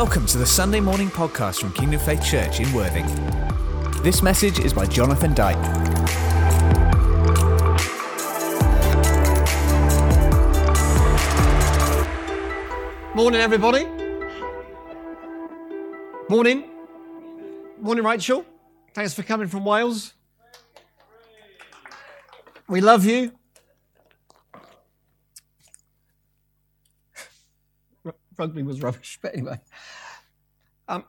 Welcome to the Sunday morning podcast from Kingdom Faith Church in Worthing. This message is by Jonathan Dyke. Morning, everybody. Morning. Morning, Rachel. Thanks for coming from Wales. We love you. Rugby was rubbish, but anyway. Um,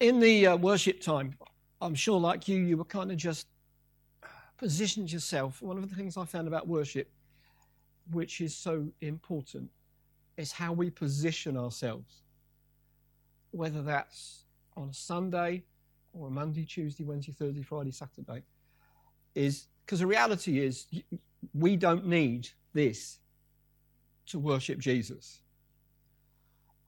in the uh, worship time, I'm sure, like you, you were kind of just positioned yourself. One of the things I found about worship, which is so important, is how we position ourselves. Whether that's on a Sunday or a Monday, Tuesday, Wednesday, Thursday, Friday, Saturday, is because the reality is we don't need this to worship Jesus.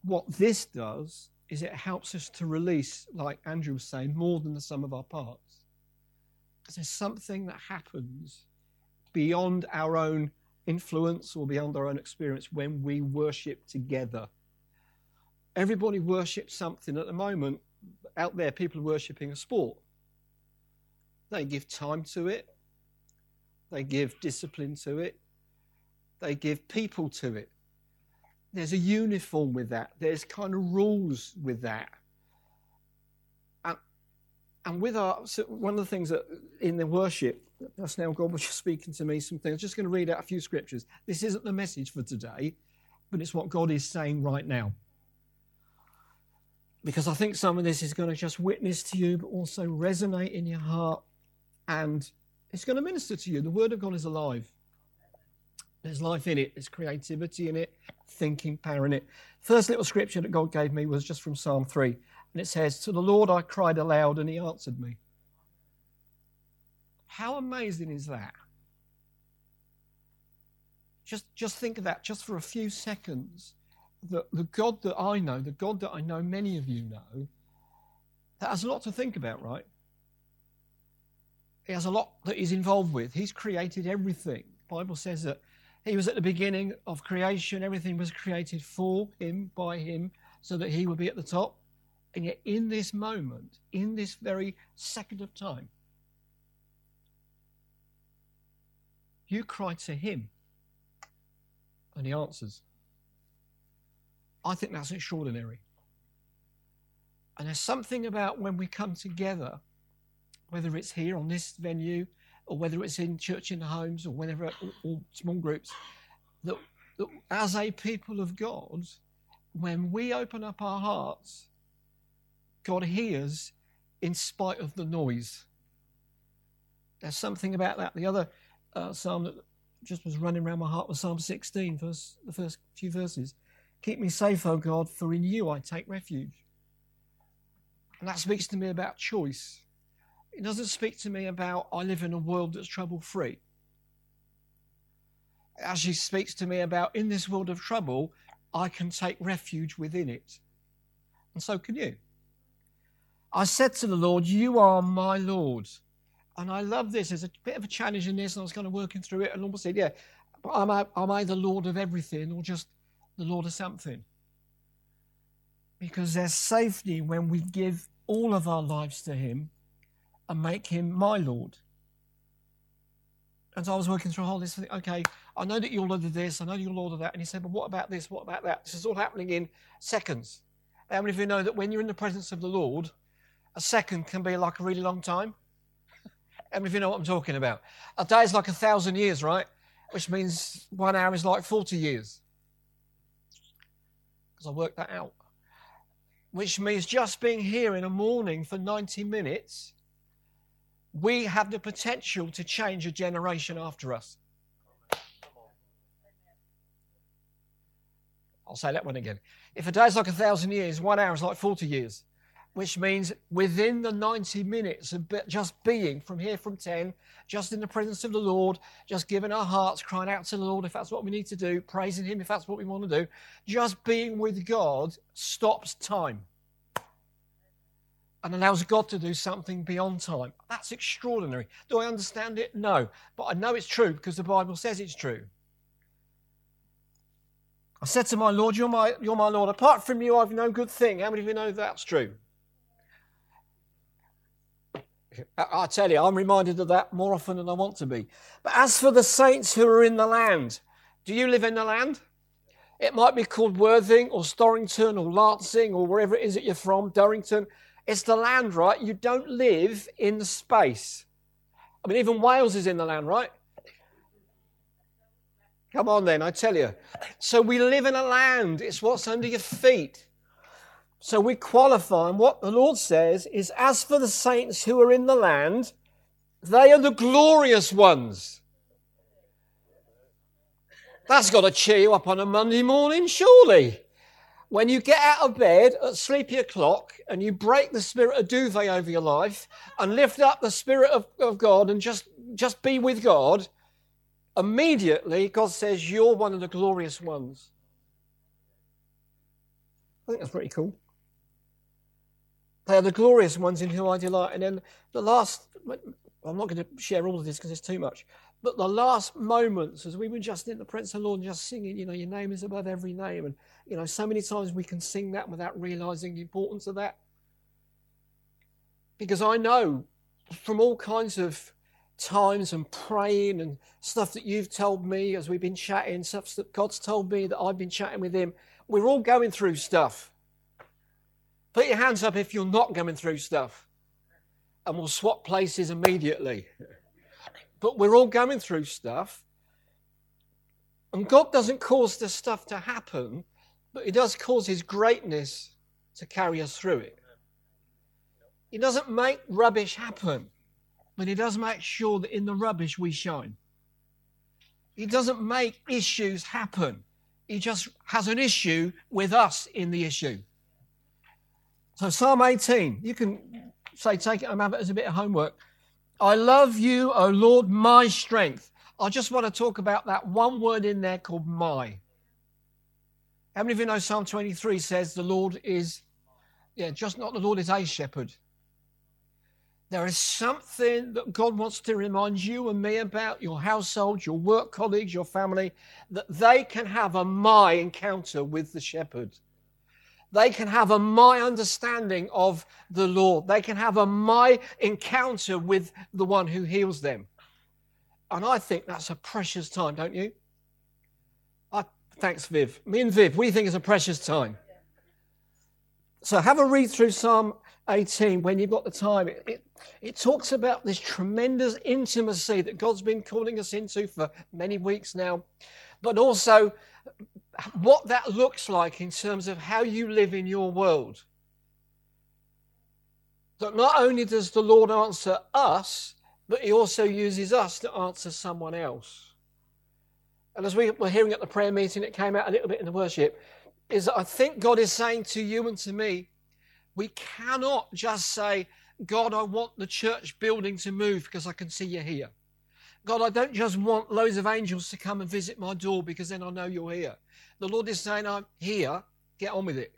What this does is it helps us to release, like Andrew was saying, more than the sum of our parts. There's something that happens beyond our own influence or beyond our own experience when we worship together. Everybody worships something at the moment. Out there, people are worshipping a sport. They give time to it, they give discipline to it, they give people to it. There's a uniform with that, there's kind of rules with that. And, and with our, so one of the things that in the worship, that's now God was just speaking to me some things. I'm just going to read out a few scriptures. This isn't the message for today, but it's what God is saying right now. Because I think some of this is going to just witness to you, but also resonate in your heart and it's going to minister to you. The Word of God is alive. There's life in it, there's creativity in it, thinking power in it. First little scripture that God gave me was just from Psalm 3. And it says, To the Lord I cried aloud, and he answered me. How amazing is that? Just, just think of that just for a few seconds. The, the God that I know, the God that I know many of you know, that has a lot to think about, right? He has a lot that he's involved with. He's created everything. The Bible says that he was at the beginning of creation. Everything was created for him, by him, so that he would be at the top. And yet, in this moment, in this very second of time, you cry to him and he answers. I think that's extraordinary. And there's something about when we come together whether it's here on this venue or whether it's in church in homes or whenever or small groups, that, that as a people of God, when we open up our hearts, God hears in spite of the noise. There's something about that. The other uh, psalm that just was running around my heart was Psalm 16, verse, the first few verses. Keep me safe, O God, for in you I take refuge. And that speaks to me about choice. It doesn't speak to me about I live in a world that's trouble free. It actually speaks to me about in this world of trouble, I can take refuge within it. And so can you. I said to the Lord, You are my Lord. And I love this. There's a bit of a challenge in this, and I was kind of working through it. And Lord said, Yeah, but am I, am I the Lord of everything or just the Lord of something? Because there's safety when we give all of our lives to Him and make him my Lord. And so I was working through a whole list. Okay, I know that you'll order this, I know you'll order that. And he said, but what about this? What about that? This is all happening in seconds. How many of you know that when you're in the presence of the Lord, a second can be like a really long time? How many of you know what I'm talking about? A day is like a thousand years, right? Which means one hour is like 40 years. Because I worked that out. Which means just being here in a morning for 90 minutes we have the potential to change a generation after us. I'll say that one again. If a day is like a thousand years, one hour is like 40 years, which means within the 90 minutes of just being from here from 10, just in the presence of the Lord, just giving our hearts, crying out to the Lord if that's what we need to do, praising Him if that's what we want to do, just being with God stops time and allows God to do something beyond time. That's extraordinary. Do I understand it? No. But I know it's true because the Bible says it's true. I said to my Lord, You're my, you're my Lord. Apart from you, I've no good thing. How many of you know that's true? I tell you, I'm reminded of that more often than I want to be. But as for the saints who are in the land, do you live in the land? It might be called Worthing or Storrington or Lancing or wherever it is that you're from, Durrington. It's the land, right? You don't live in space. I mean, even Wales is in the land, right? Come on, then, I tell you. So we live in a land, it's what's under your feet. So we qualify, and what the Lord says is, as for the saints who are in the land, they are the glorious ones. That's got to cheer you up on a Monday morning, surely. When you get out of bed at sleepy o'clock and you break the spirit of duvet over your life and lift up the spirit of, of God and just, just be with God, immediately God says, You're one of the glorious ones. I think that's pretty cool. They are the glorious ones in whom I delight. And then the last, I'm not going to share all of this because it's too much, but the last moments as we were just in the Prince of the Lord just singing, you know, your name is above every name. And, you know, so many times we can sing that without realizing the importance of that. Because I know from all kinds of times and praying and stuff that you've told me as we've been chatting, stuff that God's told me that I've been chatting with Him, we're all going through stuff. Put your hands up if you're not going through stuff. And we'll swap places immediately. But we're all going through stuff. And God doesn't cause the stuff to happen, but He does cause His greatness to carry us through it. He doesn't make rubbish happen, but He does make sure that in the rubbish we shine. He doesn't make issues happen. He just has an issue with us in the issue. So, Psalm 18, you can say, take it and have it as a bit of homework. I love you, O Lord, my strength. I just want to talk about that one word in there called my. How many of you know Psalm 23 says the Lord is, yeah, just not the Lord is a shepherd. There is something that God wants to remind you and me about, your household, your work colleagues, your family, that they can have a my encounter with the shepherd. They can have a my understanding of the Lord. They can have a my encounter with the one who heals them. And I think that's a precious time, don't you? I, thanks, Viv. Me and Viv, we think it's a precious time. So have a read through Psalm 18 when you've got the time. It, it, it, talks about this tremendous intimacy that God's been calling us into for many weeks now, but also what that looks like in terms of how you live in your world. That not only does the Lord answer us, but He also uses us to answer someone else. And as we were hearing at the prayer meeting, it came out a little bit in the worship, is that I think God is saying to you and to me, we cannot just say, God, I want the church building to move because I can see you here. God, I don't just want loads of angels to come and visit my door because then I know you're here. The Lord is saying, I'm here, get on with it.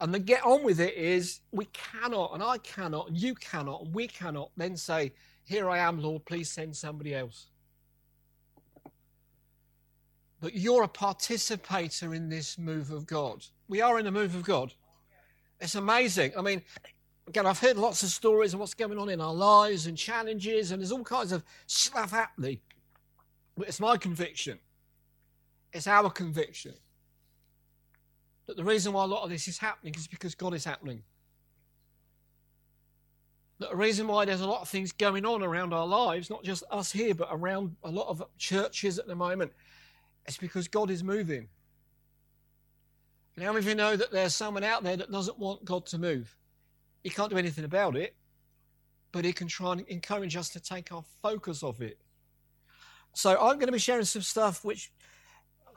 And the get on with it is we cannot, and I cannot, and you cannot, and we cannot then say, Here I am, Lord, please send somebody else. But you're a participator in this move of God. We are in the move of God. It's amazing. I mean, again, I've heard lots of stories of what's going on in our lives and challenges, and there's all kinds of stuff happening. But it's my conviction, it's our conviction that the reason why a lot of this is happening is because God is happening. That the reason why there's a lot of things going on around our lives, not just us here, but around a lot of churches at the moment, it's because God is moving. And how many of you know that there's someone out there that doesn't want God to move? He can't do anything about it, but he can try and encourage us to take our focus off it. So I'm going to be sharing some stuff which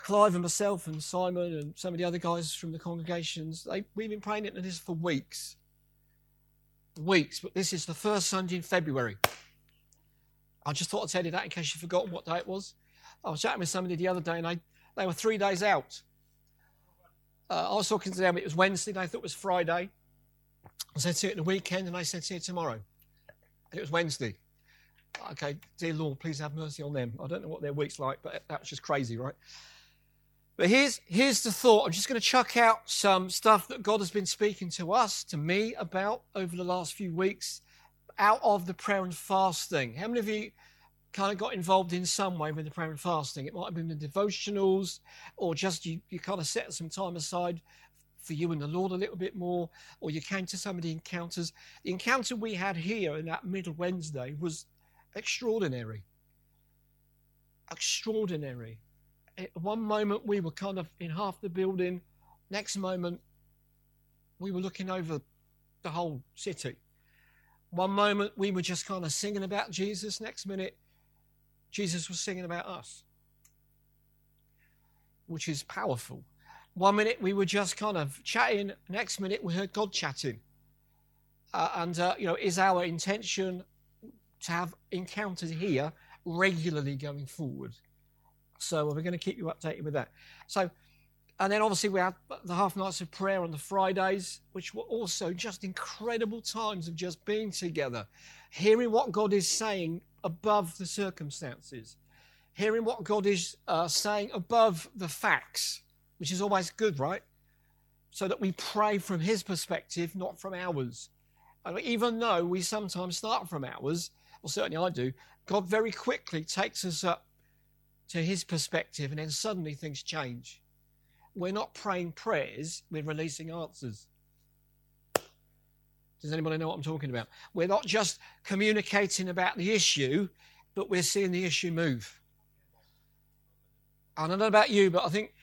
Clive and myself and Simon and some of the other guys from the congregations, they, we've been praying into this for weeks. Weeks, but this is the first Sunday in February. I just thought I'd tell you that in case you've forgotten what day it was. I was chatting with somebody the other day and they, they were three days out. Uh, I was talking to them, it was Wednesday, they thought it was Friday. I said to it the weekend and I said to you tomorrow. And it was Wednesday. Okay, dear Lord, please have mercy on them. I don't know what their week's like, but that's just crazy, right? But here's, here's the thought. I'm just going to chuck out some stuff that God has been speaking to us, to me, about over the last few weeks out of the prayer and fasting. How many of you kind of got involved in some way with the prayer and fasting? It might have been the devotionals, or just you, you kind of set some time aside for you and the Lord a little bit more, or you came to some of the encounters. The encounter we had here in that middle Wednesday was extraordinary. Extraordinary. One moment we were kind of in half the building, next moment we were looking over the whole city. One moment we were just kind of singing about Jesus, next minute Jesus was singing about us, which is powerful. One minute we were just kind of chatting, next minute we heard God chatting. Uh, and, uh, you know, is our intention to have encounters here regularly going forward? So we're going to keep you updated with that. So, and then obviously we have the half nights of prayer on the Fridays, which were also just incredible times of just being together, hearing what God is saying above the circumstances, hearing what God is uh, saying above the facts which is always good, right? So that we pray from his perspective, not from ours. And even though we sometimes start from ours, or certainly I do, God very quickly takes us up to his perspective, and then suddenly things change. We're not praying prayers, we're releasing answers. Does anybody know what I'm talking about? We're not just communicating about the issue, but we're seeing the issue move. I don't know about you, but I think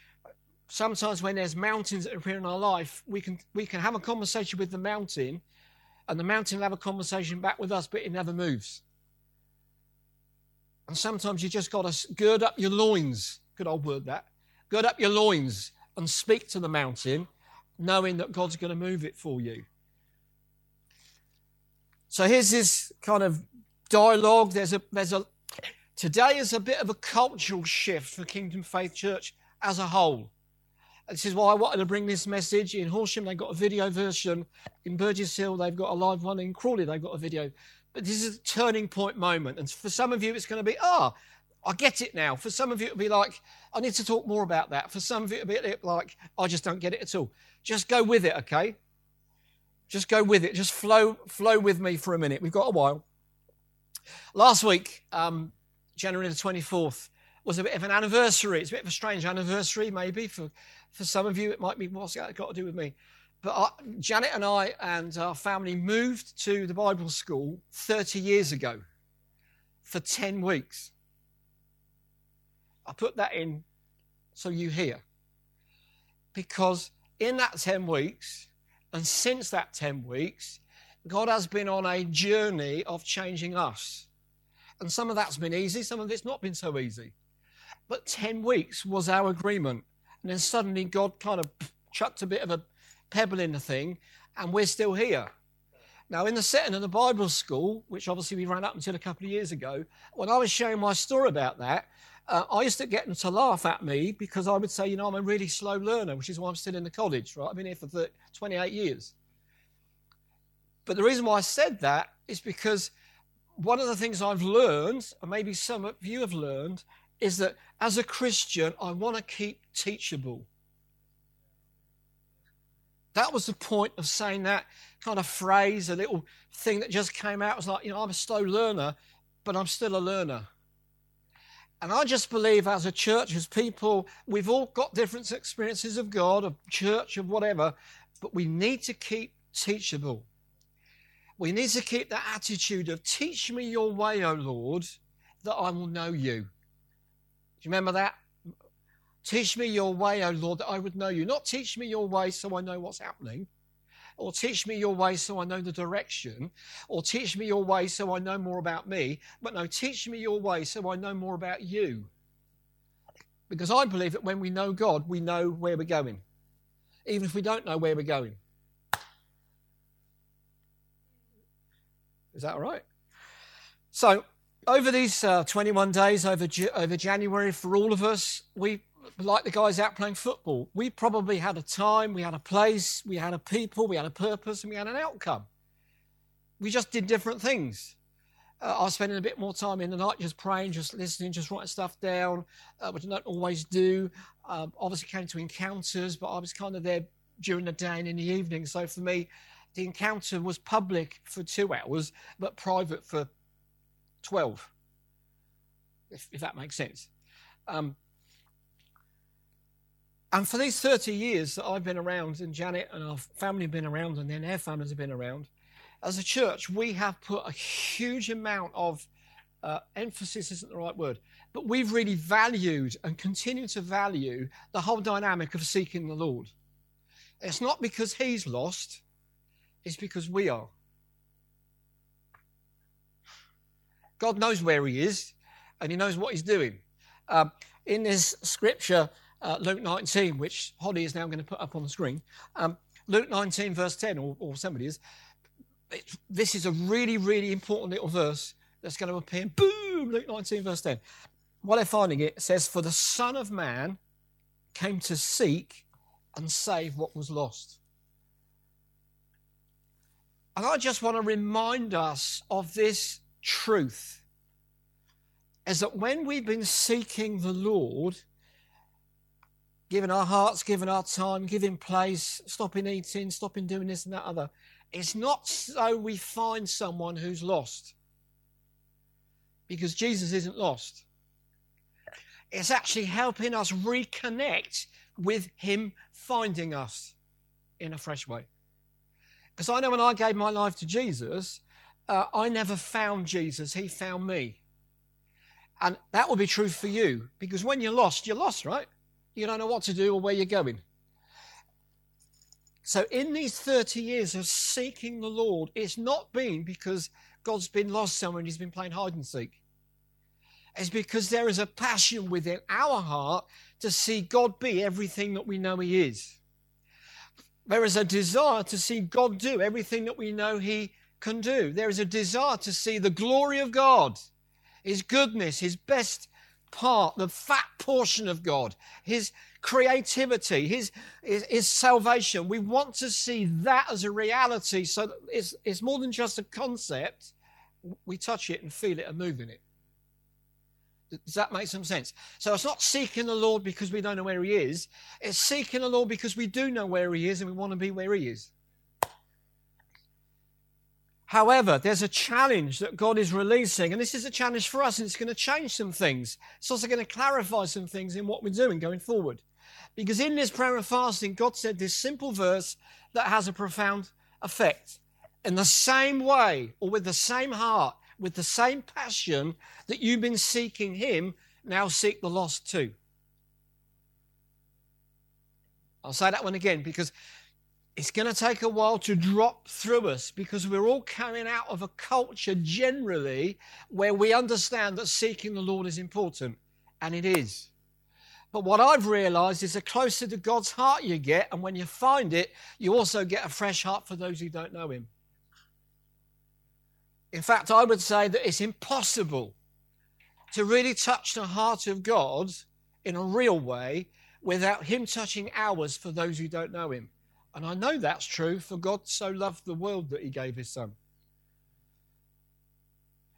sometimes when there's mountains that appear in our life, we can we can have a conversation with the mountain, and the mountain will have a conversation back with us, but it never moves. And sometimes you just got to gird up your loins. Good old word that. Gird up your loins and speak to the mountain, knowing that God's going to move it for you. So here's this kind of dialogue. There's a there's a today is a bit of a cultural shift for Kingdom Faith Church as a whole. This is why I wanted to bring this message. In Horsham, they've got a video version. In Burgess Hill, they've got a live one. In Crawley, they've got a video. This is a turning point moment. And for some of you, it's going to be, ah, oh, I get it now. For some of you, it'll be like, I need to talk more about that. For some of you, it'll be like, I just don't get it at all. Just go with it, okay? Just go with it. Just flow, flow with me for a minute. We've got a while. Last week, um, January the 24th, was a bit of an anniversary. It's a bit of a strange anniversary, maybe for for some of you, it might be what's that got to do with me? But uh, Janet and I and our family moved to the Bible school 30 years ago for 10 weeks. I put that in so you hear. Because in that 10 weeks, and since that 10 weeks, God has been on a journey of changing us. And some of that's been easy, some of it's not been so easy. But 10 weeks was our agreement. And then suddenly God kind of chucked a bit of a pebble in the thing, and we're still here. Now, in the setting of the Bible school, which obviously we ran up until a couple of years ago, when I was sharing my story about that, uh, I used to get them to laugh at me because I would say, you know, I'm a really slow learner, which is why I'm still in the college, right? I've been here for 30, 28 years. But the reason why I said that is because one of the things I've learned, and maybe some of you have learned, is that as a Christian, I want to keep teachable. That was the point of saying that kind of phrase, a little thing that just came out. It was like, you know, I'm a slow learner, but I'm still a learner. And I just believe as a church, as people, we've all got different experiences of God, of church, of whatever, but we need to keep teachable. We need to keep that attitude of, teach me your way, O Lord, that I will know you. Do you remember that? Teach me your way, O Lord, that I would know you. Not teach me your way so I know what's happening, or teach me your way so I know the direction, or teach me your way so I know more about me, but no, teach me your way so I know more about you. Because I believe that when we know God, we know where we're going, even if we don't know where we're going. Is that all right? So, over these uh, 21 days over, over January, for all of us, we, like the guys out playing football, we probably had a time, we had a place, we had a people, we had a purpose, and we had an outcome. We just did different things. uh, I was spending a bit more time in the night just praying, just listening, just writing stuff down, uh, which I don't always do. Um, obviously, came to encounters, but I was kind of there during the day and in the evening. So for me, the encounter was public for two hours, but private for 12, if, if that makes sense. Um, and for these 30 years that I've been around, and Janet and our family have been around, and then their families have been around, as a church, we have put a huge amount of uh, emphasis, isn't the right word, but we've really valued and continue to value the whole dynamic of seeking the Lord. It's not because He's lost, it's because we are. God knows where He is, and He knows what He's doing. Um, in this scripture, uh, Luke 19, which Holly is now going to put up on the screen. Um, Luke 19, verse 10, or, or somebody is. It, this is a really, really important little verse that's going to appear. Boom! Luke 19, verse 10. While they're finding it, it says, For the Son of Man came to seek and save what was lost. And I just want to remind us of this truth is that when we've been seeking the Lord, giving our hearts, giving our time, giving place, stopping eating, stopping doing this and that other. It's not so we find someone who's lost. Because Jesus isn't lost. It's actually helping us reconnect with Him finding us in a fresh way. Because I know when I gave my life to Jesus, uh, I never found Jesus, He found me. And that will be true for you. Because when you're lost, you're lost, right? You don't know what to do or where you're going. So, in these 30 years of seeking the Lord, it's not been because God's been lost somewhere and he's been playing hide and seek. It's because there is a passion within our heart to see God be everything that we know he is. There is a desire to see God do everything that we know he can do. There is a desire to see the glory of God, his goodness, his best part, the fat portion of God, His creativity, His, His, His salvation. We want to see that as a reality so it's, it's more than just a concept. We touch it and feel it and move in it. Does that make some sense? So it's not seeking the Lord because we don't know where He is. It's seeking the Lord because we do know where He is and we want to be where He is. However, there's a challenge that God is releasing, and this is a challenge for us, and it's going to change some things. It's also going to clarify some things in what we're doing going forward. Because in this prayer and fasting, God said this simple verse that has a profound effect. In the same way, or with the same heart, with the same passion that you've been seeking Him, now seek the lost too. I'll say that one again because it's going to take a while to drop through us because we're all coming out of a culture generally where we understand that seeking the Lord is important, and it is. But what I've realized is the closer to God's heart you get, and when you find it, you also get a fresh heart for those who don't know Him. In fact, I would say that it's impossible to really touch the heart of God in a real way without Him touching ours for those who don't know Him. And I know that's true, for God so loved the world that he gave his son.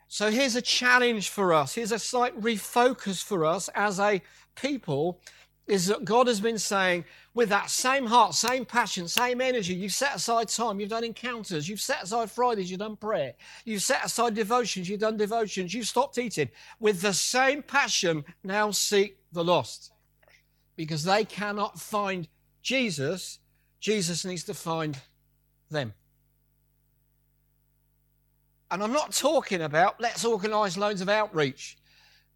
So here's a challenge for us. Here's a slight refocus for us as a people is that God has been saying, with that same heart, same passion, same energy, you've set aside time, you've done encounters, you've set aside Fridays, you've done prayer, you've set aside devotions, you've done devotions, you've stopped eating. With the same passion, now seek the lost. Because they cannot find Jesus Jesus needs to find them. And I'm not talking about let's organise loads of outreach.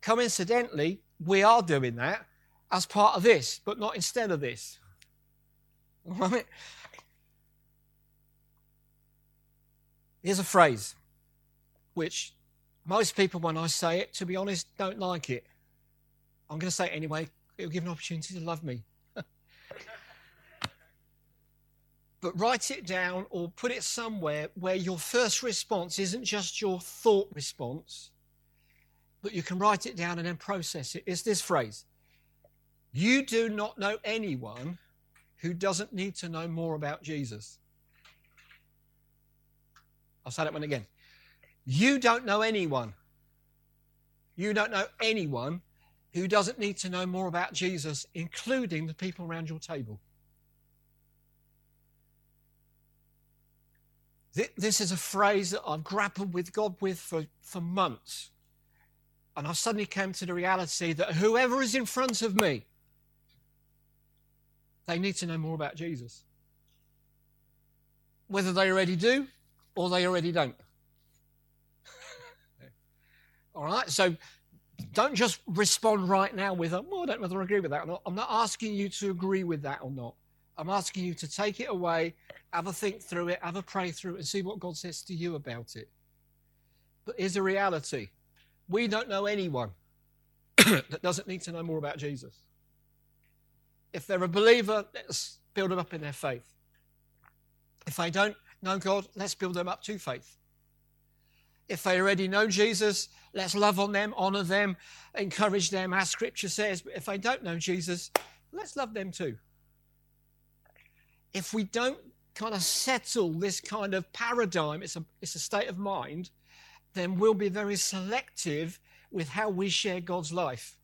Coincidentally, we are doing that as part of this, but not instead of this. Here's a phrase which most people, when I say it, to be honest, don't like it. I'm going to say it anyway. It'll give an opportunity to love me. But write it down or put it somewhere where your first response isn't just your thought response, but you can write it down and then process it. It's this phrase You do not know anyone who doesn't need to know more about Jesus. I'll say that one again. You don't know anyone. You don't know anyone who doesn't need to know more about Jesus, including the people around your table. This is a phrase that I've grappled with God with for, for months. And I suddenly came to the reality that whoever is in front of me, they need to know more about Jesus. Whether they already do or they already don't. All right, so don't just respond right now with, well, I don't know whether I agree with that or not. I'm not asking you to agree with that or not. I'm asking you to take it away, have a think through it, have a pray through it, and see what God says to you about it. But here's a reality we don't know anyone that doesn't need to know more about Jesus. If they're a believer, let's build them up in their faith. If they don't know God, let's build them up to faith. If they already know Jesus, let's love on them, honor them, encourage them, as scripture says. But if they don't know Jesus, let's love them too. If we don't kind of settle this kind of paradigm, it's a, it's a state of mind, then we'll be very selective with how we share God's life.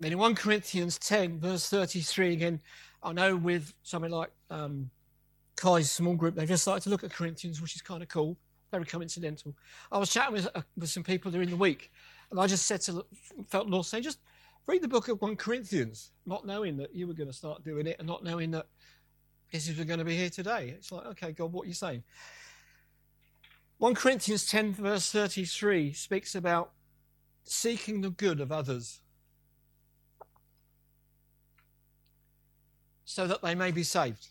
Then in 1 Corinthians 10, verse 33, again, I know with something like um, Kai's small group, they've just started to look at Corinthians, which is kind of cool, very coincidental. I was chatting with, uh, with some people during the week, and I just said to, felt Lord saying, just read the book of 1 Corinthians, not knowing that you were going to start doing it and not knowing that this is going to be here today. It's like, okay, God, what are you saying? 1 Corinthians 10, verse 33 speaks about seeking the good of others so that they may be saved.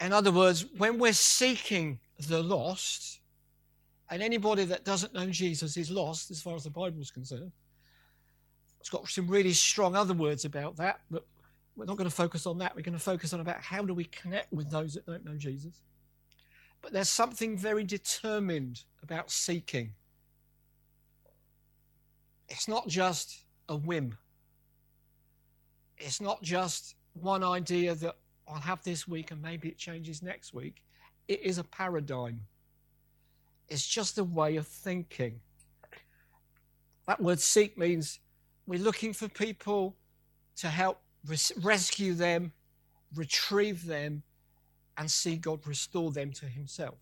In other words, when we're seeking the lost, and anybody that doesn't know Jesus is lost as far as the Bible is concerned, it's got some really strong other words about that, but we're not going to focus on that. We're going to focus on about how do we connect with those that don't know Jesus. But there's something very determined about seeking. It's not just a whim. It's not just one idea that I'll have this week and maybe it changes next week. It is a paradigm. It's just a way of thinking. That word seek means we're looking for people to help res- rescue them, retrieve them, and see God restore them to Himself.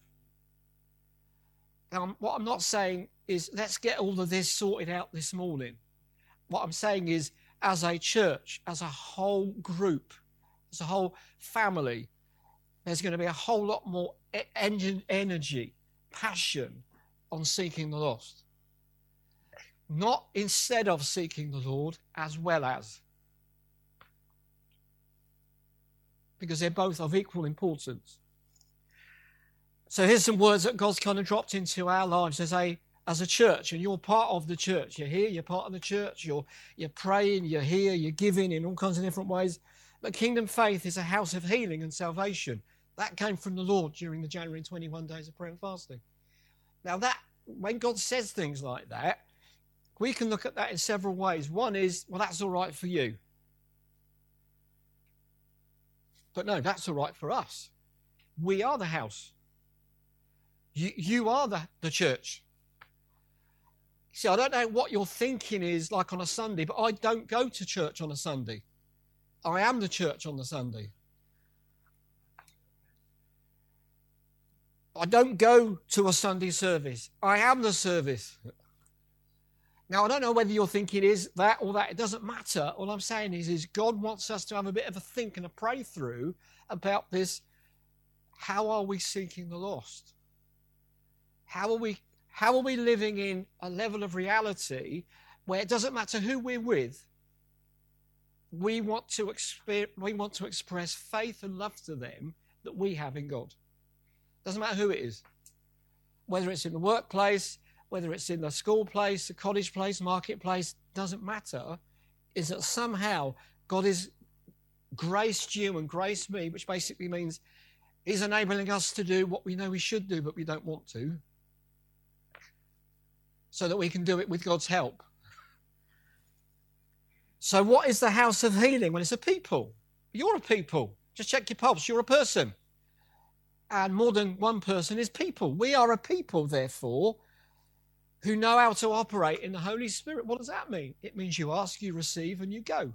Now, what I'm not saying is let's get all of this sorted out this morning. What I'm saying is, as a church, as a whole group, as a whole family, there's going to be a whole lot more energy, passion on seeking the lost. Not instead of seeking the Lord, as well as. because they're both of equal importance. So here's some words that God's kind of dropped into our lives as a as a church, and you're part of the church. You're here, you're part of the church, you're you're praying, you're here, you're giving in all kinds of different ways. But kingdom faith is a house of healing and salvation. That came from the Lord during the January 21 days of prayer and fasting. Now that when God says things like that, we can look at that in several ways. One is, well, that's all right for you. But no, that's all right for us. We are the house. You, you are the, the church. See, I don't know what your thinking is like on a Sunday, but I don't go to church on a Sunday. I am the church on the Sunday. I don't go to a Sunday service. I am the service. Now, I don't know whether you're thinking is that or that. It doesn't matter. All I'm saying is, is God wants us to have a bit of a think and a pray through about this. How are we seeking the lost? How are we how are we living in a level of reality where it doesn't matter who we're with? We want to exper- we want to express faith and love to them that we have in God. Doesn't matter who it is. Whether it's in the workplace, whether it's in the school place, the cottage place, marketplace, doesn't matter, is that somehow God has graced you and graced me, which basically means He's enabling us to do what we know we should do, but we don't want to, so that we can do it with God's help. So, what is the house of healing? Well, it's a people. You're a people. Just check your pulse. You're a person. And more than one person is people. We are a people, therefore, who know how to operate in the Holy Spirit. What does that mean? It means you ask, you receive, and you go.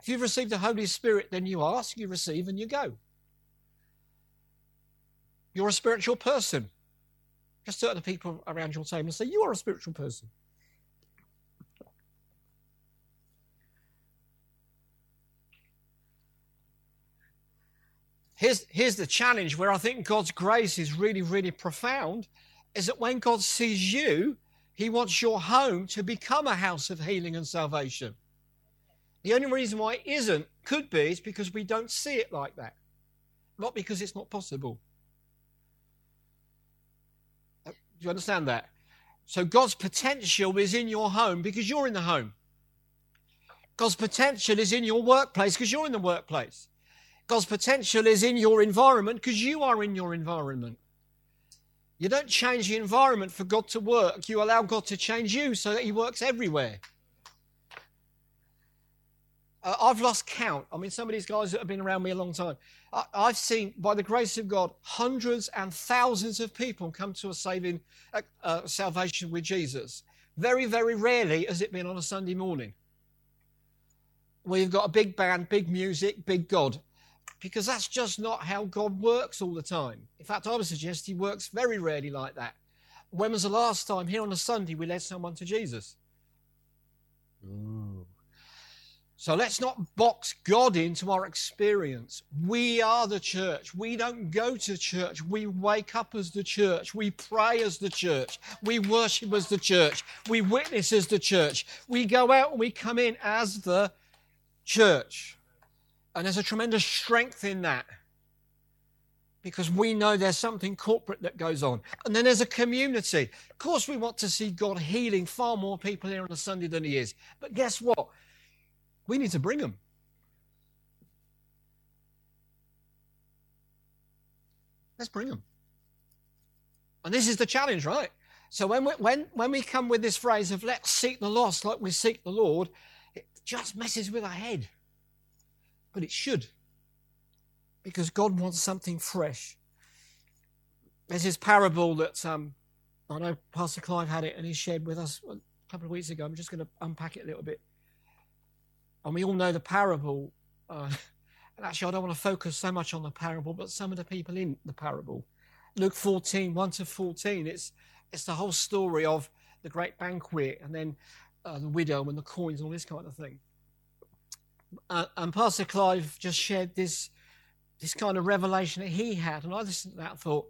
If you've received the Holy Spirit, then you ask, you receive, and you go. You're a spiritual person. Just turn to the people around your table and say, You are a spiritual person. Here's, here's the challenge where I think God's grace is really, really profound is that when God sees you, He wants your home to become a house of healing and salvation. The only reason why it isn't, could be, is because we don't see it like that, not because it's not possible. Uh, do you understand that? So God's potential is in your home because you're in the home. God's potential is in your workplace because you're in the workplace. God's potential is in your environment because you are in your environment. You don't change the environment for God to work. You allow God to change you so that He works everywhere. Uh, I've lost count. I mean, some of these guys that have been around me a long time, I, have seen, by the grace of God, hundreds and thousands of people come to a saving uh, uh, salvation with Jesus. Very, very rarely has it been on a Sunday morning. Where you've got a big band, big music, big God. Because that's just not how God works all the time. In fact, I would suggest He works very rarely like that. When was the last time here on a Sunday we led someone to Jesus? Ooh. So let's not box God into our experience. We are the church. We don't go to church. We wake up as the church. We pray as the church. We worship as the church. We witness as the church. We go out and we come in as the church. And there's a tremendous strength in that because we know there's something corporate that goes on. And then there's a community. Of course, we want to see God healing far more people here on a Sunday than He is. But guess what? We need to bring them. Let's bring them. And this is the challenge, right? So when we, when, when we come with this phrase of let's seek the lost like we seek the Lord, it just messes with our head. But it should. Because God wants something fresh. There's this parable that um, I know Pastor Clive had it and he shared with us a couple of weeks ago. I'm just going to unpack it a little bit. And we all know the parable. Uh, and actually, I don't want to focus so much on the parable, but some of the people in the parable. Luke 14, 1 to 14, it's, it's the whole story of the great banquet and then uh, the widow and the coins and all this kind of thing. Uh, and Pastor Clive just shared this, this kind of revelation that he had. And I listened to that and thought,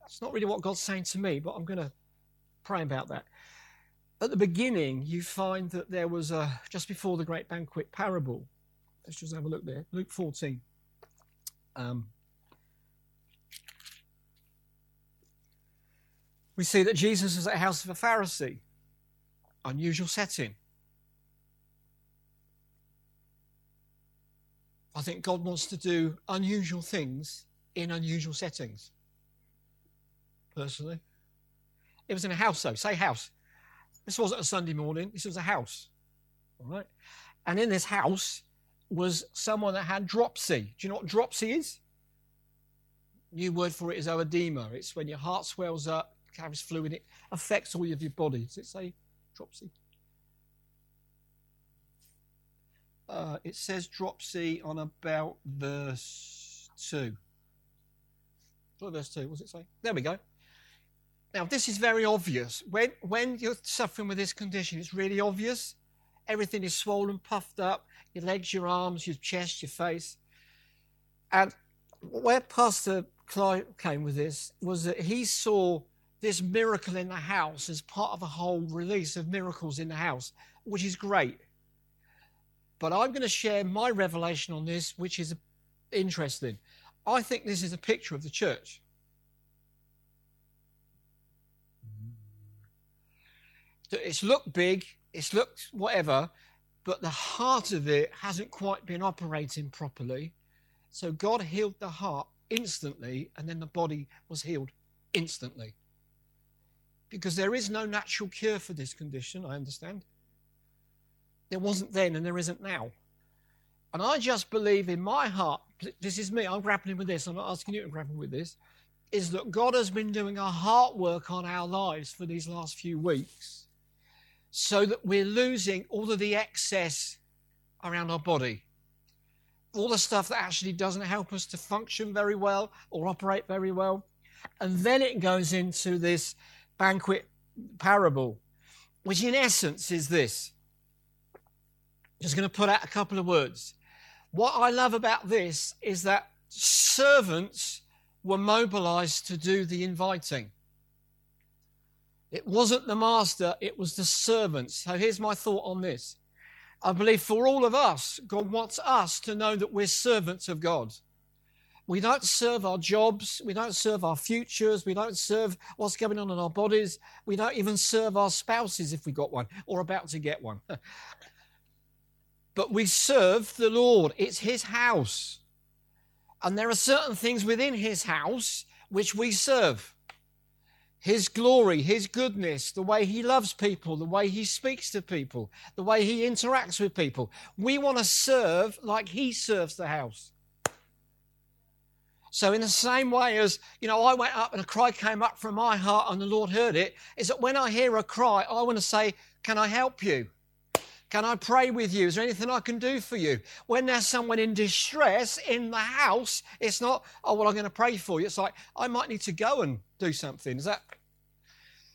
that's not really what God's saying to me, but I'm going to pray about that at the beginning, you find that there was a, just before the great banquet parable. Let's just have a look there. Luke 14. Um, we see that Jesus is at the house of a Pharisee. Unusual setting. I think God wants to do unusual things in unusual settings. Personally. It was in a house, though. Say house. This wasn't a Sunday morning, this was a house. All right. And in this house was someone that had dropsy. Do you know what dropsy is? New word for it is oedema. It's when your heart swells up, carries fluid, it affects all of your body. Does it say dropsy? Uh, it says dropsy on about verse 2. What verse 2? What does it say? There we go. Now, this is very obvious. When, when you're suffering with this condition, it's really obvious. Everything is swollen, puffed up your legs, your arms, your chest, your face. And where Pastor Clive came with this was that he saw this miracle in the house as part of a whole release of miracles in the house, which is great. But I'm going to share my revelation on this, which is interesting. I think this is a picture of the church. It's looked big, it's looked whatever, but the heart of it hasn't quite been operating properly. So God healed the heart instantly, and then the body was healed instantly. Because there is no natural cure for this condition, I understand. There wasn't then, and there isn't now. And I just believe in my heart, this is me, I'm grappling with this, I'm not asking you to grapple with this, is that God has been doing a heart work on our lives for these last few weeks so that we're losing all of the excess around our body. All the stuff that actually doesn't help us to function very well or operate very well. And then it goes into this banquet parable, which in essence is this. Just going to put out a couple of words. What I love about this is that servants were mobilized to do the inviting. It wasn't the master, it was the servants. So here's my thought on this. I believe for all of us, God wants us to know that we're servants of God. We don't serve our jobs. We don't serve our futures. We don't serve what's going on in our bodies. We don't even serve our spouses if we got one or about to get one. but we serve the Lord. It's His house. And there are certain things within His house which we serve. His glory, His goodness, the way He loves people, the way He speaks to people, the way He interacts with people. We want to serve like He serves the house. So, in the same way as, you know, I went up and a cry came up from my heart and the Lord heard it, is that when I hear a cry, I want to say, Can I help you? Can I pray with you? Is there anything I can do for you? When there's someone in distress in the house, it's not, oh, well, I'm going to pray for you. It's like, I might need to go and do something. Is that?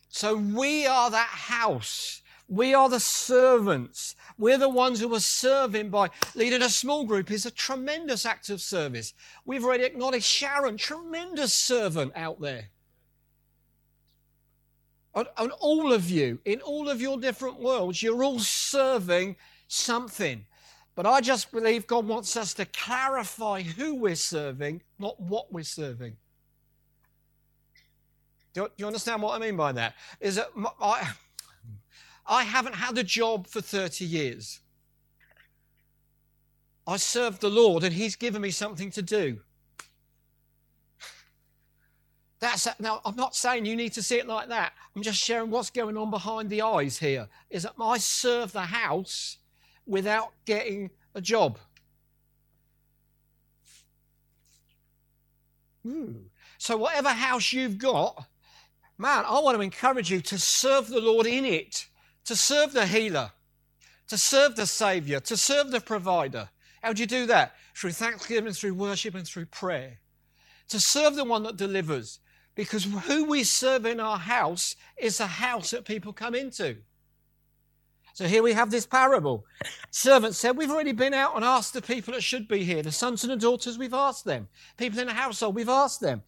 So we are that house we are the servants. We're the ones who are serving by leading a small group is a tremendous act of service. We've already acknowledged Sharon, tremendous servant out there. And all of you, in all of your different worlds, you're all serving something. But I just believe God wants us to clarify who we're serving, not what we're serving. Do you, do you understand what I mean by that? Is that I, I haven't had a job for 30 years. I serve the Lord and He's given me something to do. That's now. I'm not saying you need to see it like that. I'm just sharing what's going on behind the eyes here. Is that I serve the house without getting a job. Ooh. So whatever house you've got, man, I want to encourage you to serve the Lord in it to serve the healer, to serve the Savior, to serve the provider. How do you do that? Through thanksgiving, through worship, and through prayer. To serve the one that delivers. Because who we serve in our house is a house that people come into. So here we have this parable. Servant said, We've already been out and asked the people that should be here, the sons and the daughters, we've asked them. People in the household, we've asked them.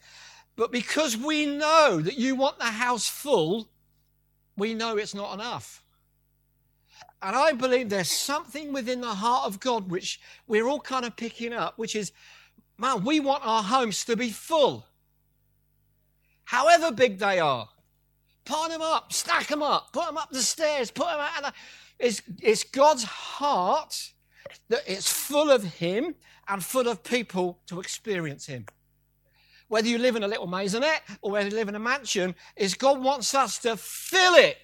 But because we know that you want the house full, we know it's not enough. And I believe there's something within the heart of God which we're all kind of picking up, which is, man, we want our homes to be full. However big they are. Pile them up, stack them up, put them up the stairs, put them out. It's, it's God's heart that it's full of Him and full of people to experience Him. Whether you live in a little maisonette or whether you live in a mansion, is God wants us to fill it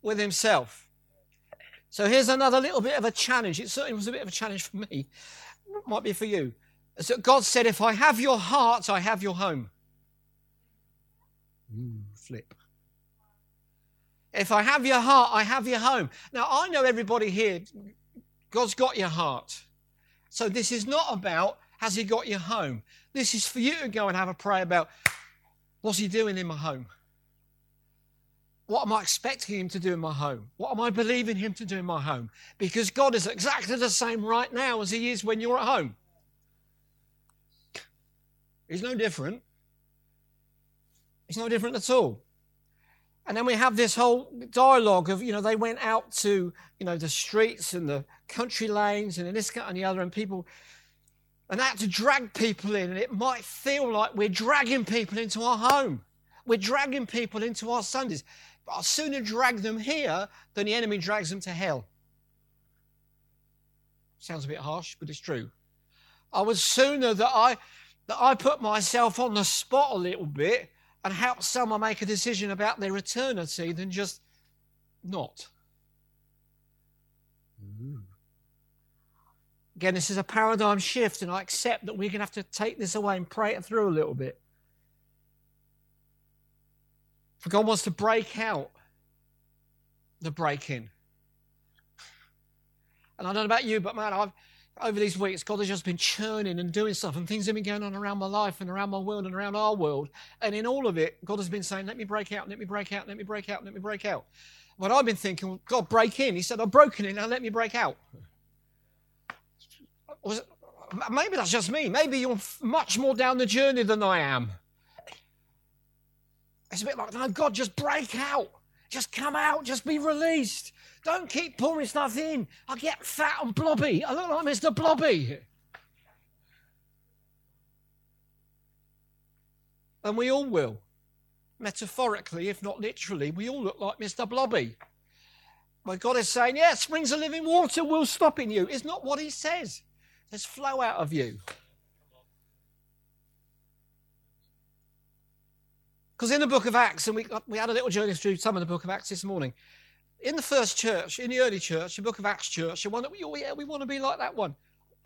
with Himself. So here's another little bit of a challenge. It certainly was a bit of a challenge for me. Might be for you. So God said, if I have your heart, I have your home. Flip. If I have your heart, I have your home. Now, I know everybody here, God's got your heart. So this is not about, has he got your home? This is for you to go and have a pray about, what's he doing in my home? What am I expecting Him to do in my home? What am I believing Him to do in my home? Because God is exactly the same right now as He is when you're at home. He's no different. He's no different at all. And then we have this whole dialogue of, you know, they went out to, you know, the streets and the country lanes and this and the other, and people, and they had to drag people in. And it might feel like we're dragging people into our home. We're dragging people into our Sundays. But I'll sooner drag them here than the enemy drags them to hell. Sounds a bit harsh, but it's true. I would sooner that I that I put myself on the spot a little bit and help someone make a decision about their eternity than just not. Mm. Again, this is a paradigm shift, and I accept that we're going to have to take this away and pray it through a little bit. For God wants to break out the break in. And I don't know about you, but man, I've over these weeks, God has just been churning and doing stuff, and things have been going on around my life and around my world and around our world. And in all of it, God has been saying, Let me break out, let me break out, let me break out, let me break out. But I've been thinking, God, break in. He said, I've broken in, now let me break out. Was, maybe that's just me. Maybe you're much more down the journey than I am. It's a bit like, no, God, just break out. Just come out. Just be released. Don't keep pouring stuff in. I get fat and blobby. I look like Mr. Blobby. And we all will. Metaphorically, if not literally, we all look like Mr. Blobby. But God is saying, yeah, springs of living water will stop in you. It's not what he says. There's flow out of you. Because in the book of Acts, and we, we had a little journey through some of the book of Acts this morning, in the first church, in the early church, the book of Acts church, the one that we, oh yeah, we want to be like that one.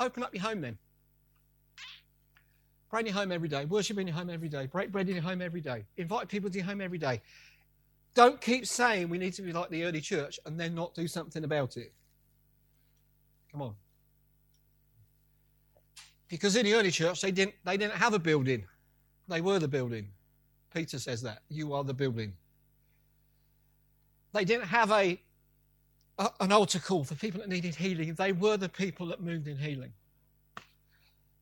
Open up your home then. Pray in your home every day. Worship in your home every day. Break bread in your home every day. Invite people to your home every day. Don't keep saying we need to be like the early church and then not do something about it. Come on. Because in the early church, they didn't, they didn't have a building, they were the building. Peter says that. You are the building. They didn't have a, a, an altar call for people that needed healing. They were the people that moved in healing.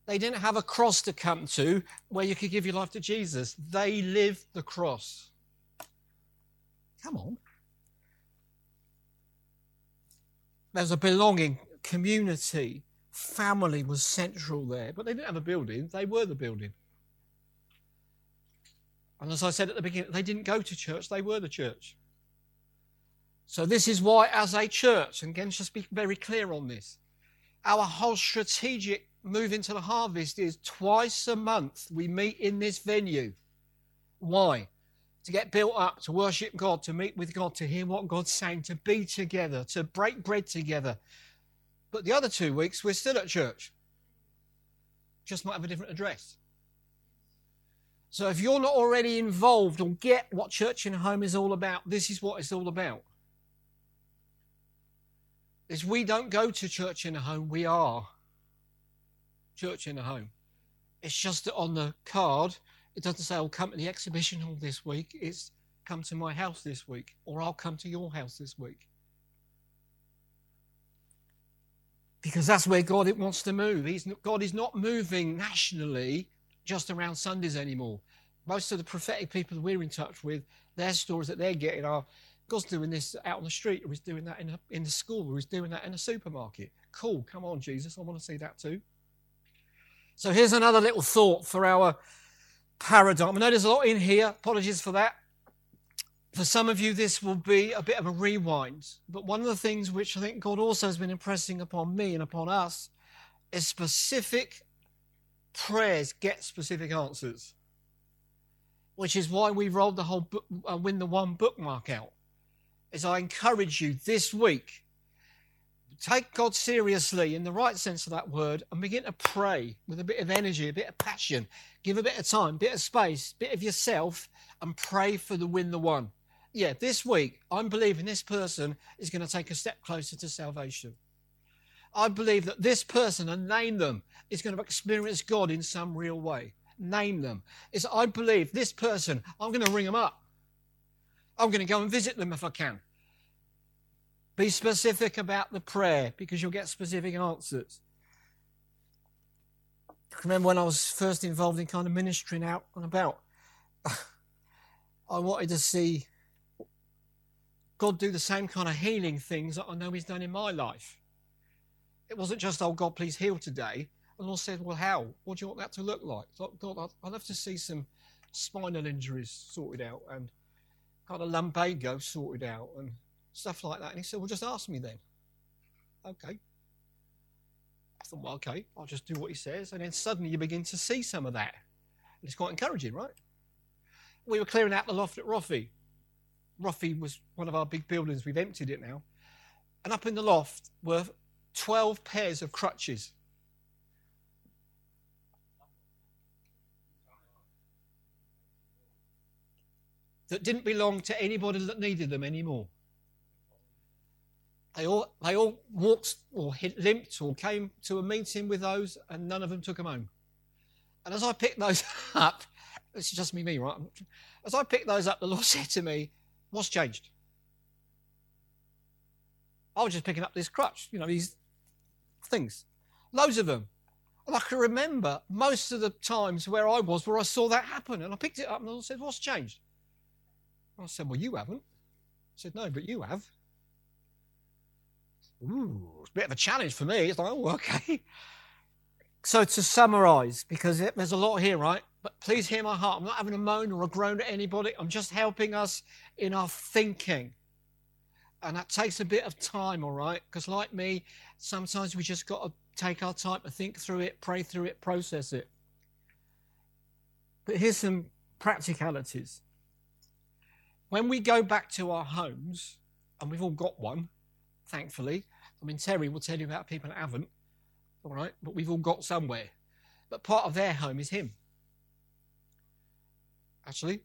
They didn't have a cross to come to where you could give your life to Jesus. They lived the cross. Come on. There's a belonging, community, family was central there. But they didn't have a building, they were the building. And as I said at the beginning, they didn't go to church, they were the church. So, this is why, as a church, and again, just be very clear on this, our whole strategic move into the harvest is twice a month we meet in this venue. Why? To get built up, to worship God, to meet with God, to hear what God's saying, to be together, to break bread together. But the other two weeks, we're still at church. Just might have a different address. So if you're not already involved or get what church in a home is all about, this is what it's all about. Is we don't go to church in a home, we are church in a home. It's just that on the card, it doesn't say I'll come to the exhibition hall this week. It's come to my house this week, or I'll come to your house this week. Because that's where God wants to move. He's, God is not moving nationally just around Sundays anymore. Most of the prophetic people we're in touch with, their stories that they're getting are God's doing this out on the street, or He's doing that in, a, in the school, or He's doing that in a supermarket. Cool, come on, Jesus, I want to see that too. So here's another little thought for our paradigm. I know there's a lot in here, apologies for that. For some of you, this will be a bit of a rewind. But one of the things which I think God also has been impressing upon me and upon us is specific prayers get specific answers, which is why we rolled the whole book, uh, win the one bookmark out. As I encourage you this week, take God seriously in the right sense of that word and begin to pray with a bit of energy, a bit of passion. Give a bit of time, bit of space, bit of yourself, and pray for the win the one. Yeah, this week, I'm believing this person is going to take a step closer to salvation. I believe that this person, and name them, is going to experience God in some real way. Name them. Is I believe this person, I'm going to ring them up. I'm going to go and visit them if I can. Be specific about the prayer because you'll get specific answers. I remember when I was first involved in kind of ministering out and about, I wanted to see God do the same kind of healing things that I know He's done in my life. It wasn't just, oh, God, please heal today. And I said, well, how? What do you want that to look like? God, I'd, I'd love to see some spinal injuries sorted out and kind of lumbago sorted out and stuff like that. And he said, well, just ask me then. Okay. I thought, well, okay, I'll just do what he says. And then suddenly you begin to see some of that. And it's quite encouraging, right? We were clearing out the loft at Roffey. Roffey was one of our big buildings. We've emptied it now. And up in the loft were 12 pairs of crutches. That didn't belong to anybody that needed them anymore. They all, they all walked or limped or came to a meeting with those, and none of them took them home. And as I picked those up, it's just me, me, right? As I picked those up, the Lord said to me, What's changed? I was just picking up this crutch. You know, these things, loads of them. And I can remember most of the times where I was where I saw that happen. And I picked it up and I said, What's changed? I said, Well, you haven't. I said, No, but you have. Ooh, it's a bit of a challenge for me. It's like, Oh, okay. So to summarize, because there's a lot here, right? But please hear my heart. I'm not having a moan or a groan at anybody. I'm just helping us in our thinking. And that takes a bit of time, all right? Because, like me, sometimes we just got to take our time to think through it, pray through it, process it. But here's some practicalities. When we go back to our homes, and we've all got one, thankfully. I mean, Terry will tell you about people that haven't, all right? But we've all got somewhere. But part of their home is Him. Actually,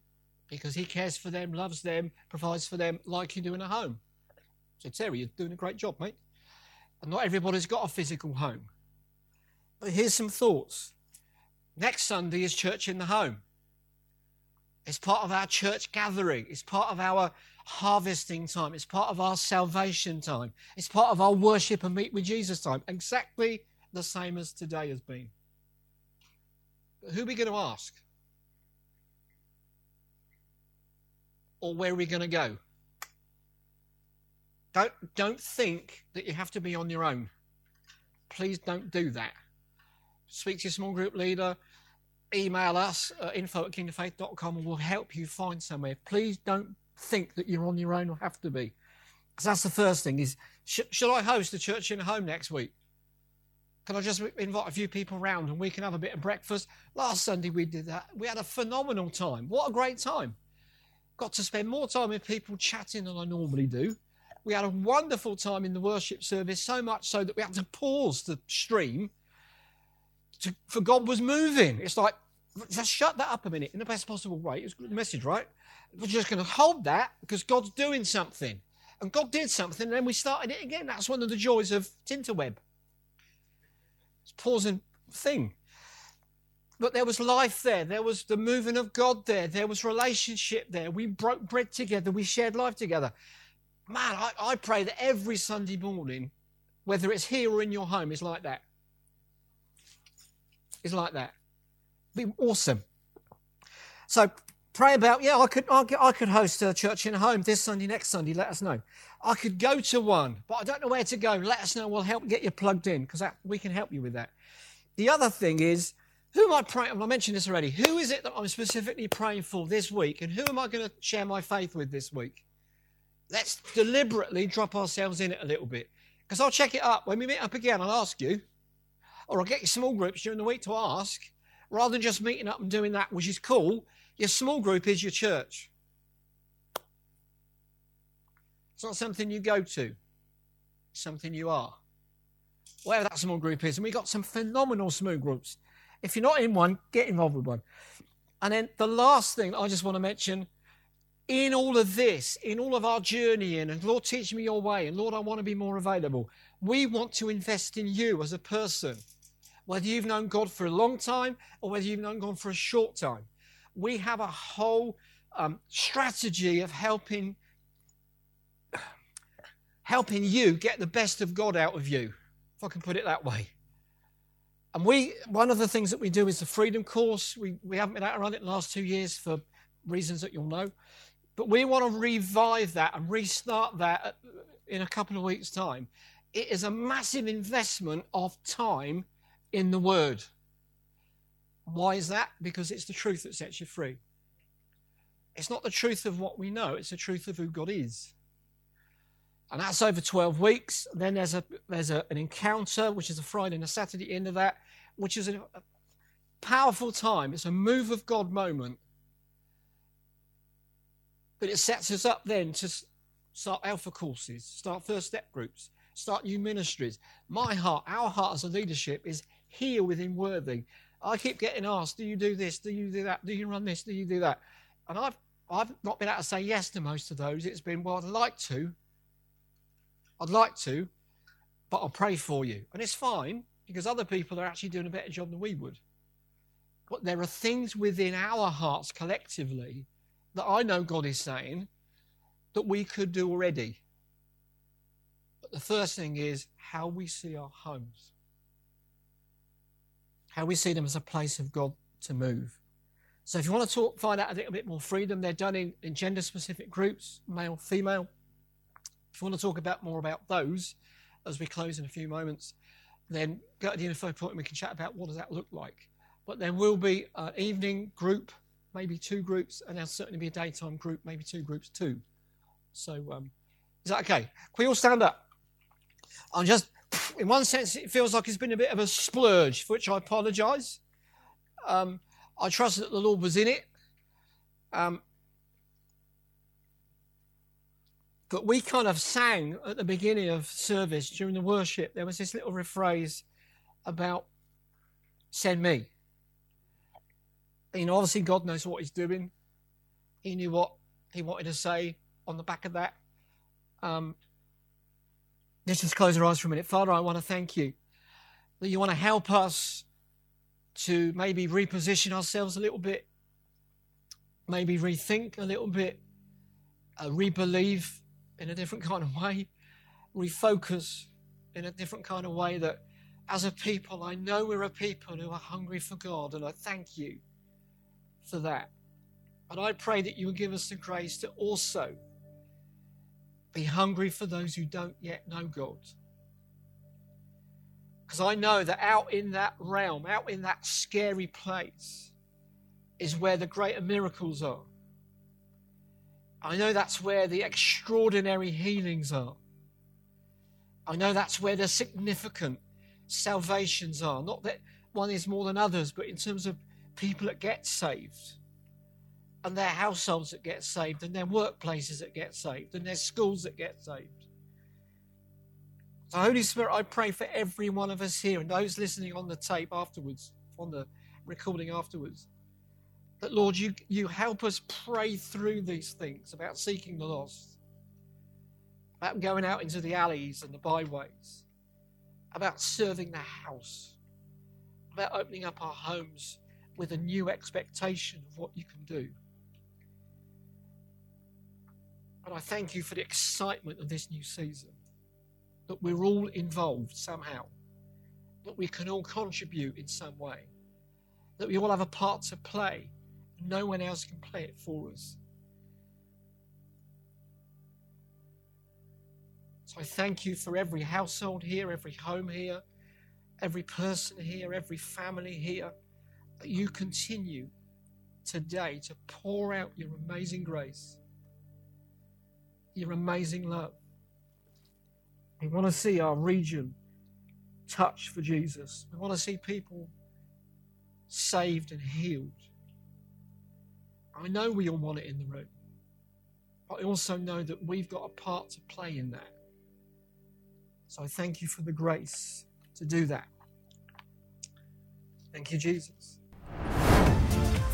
because He cares for them, loves them, provides for them like you do in a home. So, Terry, you're doing a great job, mate. And not everybody's got a physical home. But here's some thoughts. Next Sunday is church in the home. It's part of our church gathering. It's part of our harvesting time. It's part of our salvation time. It's part of our worship and meet with Jesus time. Exactly the same as today has been. But who are we going to ask? Or where are we going to go? Don't, don't think that you have to be on your own. Please don't do that. Speak to your small group leader, email us at info at kingdomfaith.com and we'll help you find somewhere. Please don't think that you're on your own or have to be. Because that's the first thing is, sh- shall I host a church in home next week? Can I just invite a few people round and we can have a bit of breakfast? Last Sunday we did that. We had a phenomenal time. What a great time. Got to spend more time with people chatting than I normally do. We had a wonderful time in the worship service, so much so that we had to pause the stream to, for God was moving. It's like, just shut that up a minute in the best possible way. It's a good message, right? We're just going to hold that because God's doing something. And God did something, and then we started it again. That's one of the joys of Tinterweb. It's a pausing thing. But there was life there. There was the moving of God there. There was relationship there. We broke bread together. We shared life together man, I, I pray that every Sunday morning, whether it's here or in your home, is like that. Is like that. Be awesome. So pray about yeah I could, I could i could host a church in home this sunday next sunday let us know i could go to one but i don't know where to go let us know we'll help get you plugged in because we can help you with that the other thing is who am i praying i mentioned this already who is it that i'm specifically praying for this week and who am i going to share my faith with this week let's deliberately drop ourselves in it a little bit. Because I'll check it up. When we meet up again, I'll ask you, or I'll get your small groups during the week to ask, rather than just meeting up and doing that, which is cool. Your small group is your church. It's not something you go to, it's something you are. Whatever that small group is. And we've got some phenomenal small groups. If you're not in one, get involved with one. And then the last thing I just want to mention in all of this, in all of our journeying, and Lord, teach me your way, and Lord, I want to be more available. We want to invest in you as a person, whether you've known God for a long time or whether you've known God for a short time. We have a whole um, strategy of helping helping you get the best of God out of you, if I can put it that way. And we, one of the things that we do is the Freedom Course. We, we haven't been out around it the last two years for reasons that you'll know. But we want to revive that and restart that uh, in a couple of weeks' time. It is a massive investment of time in the Word. Why is that? Because it's the truth that sets you free. It's not the truth of what we know, it's the truth of who God is. And that's over 12 weeks. Then there's a there's a, an encounter, which is a Friday and a Saturday end of that, which is a, a powerful time. It's a move of God moment but it sets us up then to start alpha courses, start first step groups, start new ministries. My heart, our heart as a leadership is here within Worthing. I keep getting asked, do you do this? Do you do that? Do you run this? Do you do that? And I've I've not been able to say yes to most of those. It's been, well, I'd like to. I'd like to, but I'll pray for you. And it's fine because other people are actually doing a better job than we would. But there are things within our hearts collectively that I know God is saying that we could do already. But the first thing is how we see our homes, how we see them as a place of God to move. So if you want to talk, find out a little bit more freedom, they're done in, in gender specific groups, male, female. If you want to talk about more about those as we close in a few moments, then go to the info point and we can chat about what does that look like. But there will be an evening group, maybe two groups, and there'll certainly be a daytime group, maybe two groups too. So um, is that okay? Can we all stand up? I'm just, in one sense, it feels like it's been a bit of a splurge, for which I apologise. Um, I trust that the Lord was in it. Um, but we kind of sang at the beginning of service during the worship. There was this little rephrase about send me. You know, obviously, God knows what He's doing. He knew what He wanted to say on the back of that. Um, let's just close our eyes for a minute. Father, I want to thank you that you want to help us to maybe reposition ourselves a little bit, maybe rethink a little bit, uh, rebelieve in a different kind of way, refocus in a different kind of way. That as a people, I know we're a people who are hungry for God, and I thank you for that. And I pray that you will give us the grace to also be hungry for those who don't yet know God. Because I know that out in that realm, out in that scary place, is where the greater miracles are. I know that's where the extraordinary healings are. I know that's where the significant salvations are. Not that one is more than others, but in terms of people that get saved and their households that get saved and their workplaces that get saved and their schools that get saved. So, Holy Spirit, I pray for every one of us here and those listening on the tape afterwards, on the recording afterwards, that, Lord, you, you help us pray through these things about seeking the lost, about going out into the alleys and the byways, about serving the house, about opening up our homes with a new expectation of what you can do. And I thank you for the excitement of this new season that we're all involved somehow, that we can all contribute in some way, that we all have a part to play. and No one else can play it for us. So I thank you for every household here, every home here, every person here, every family here, that you continue today to pour out your amazing grace, your amazing love. We want to see our region touched for Jesus. We want to see people saved and healed. I know we all want it in the room, but I also know that we've got a part to play in that. So I thank you for the grace to do that. Thank you, Jesus.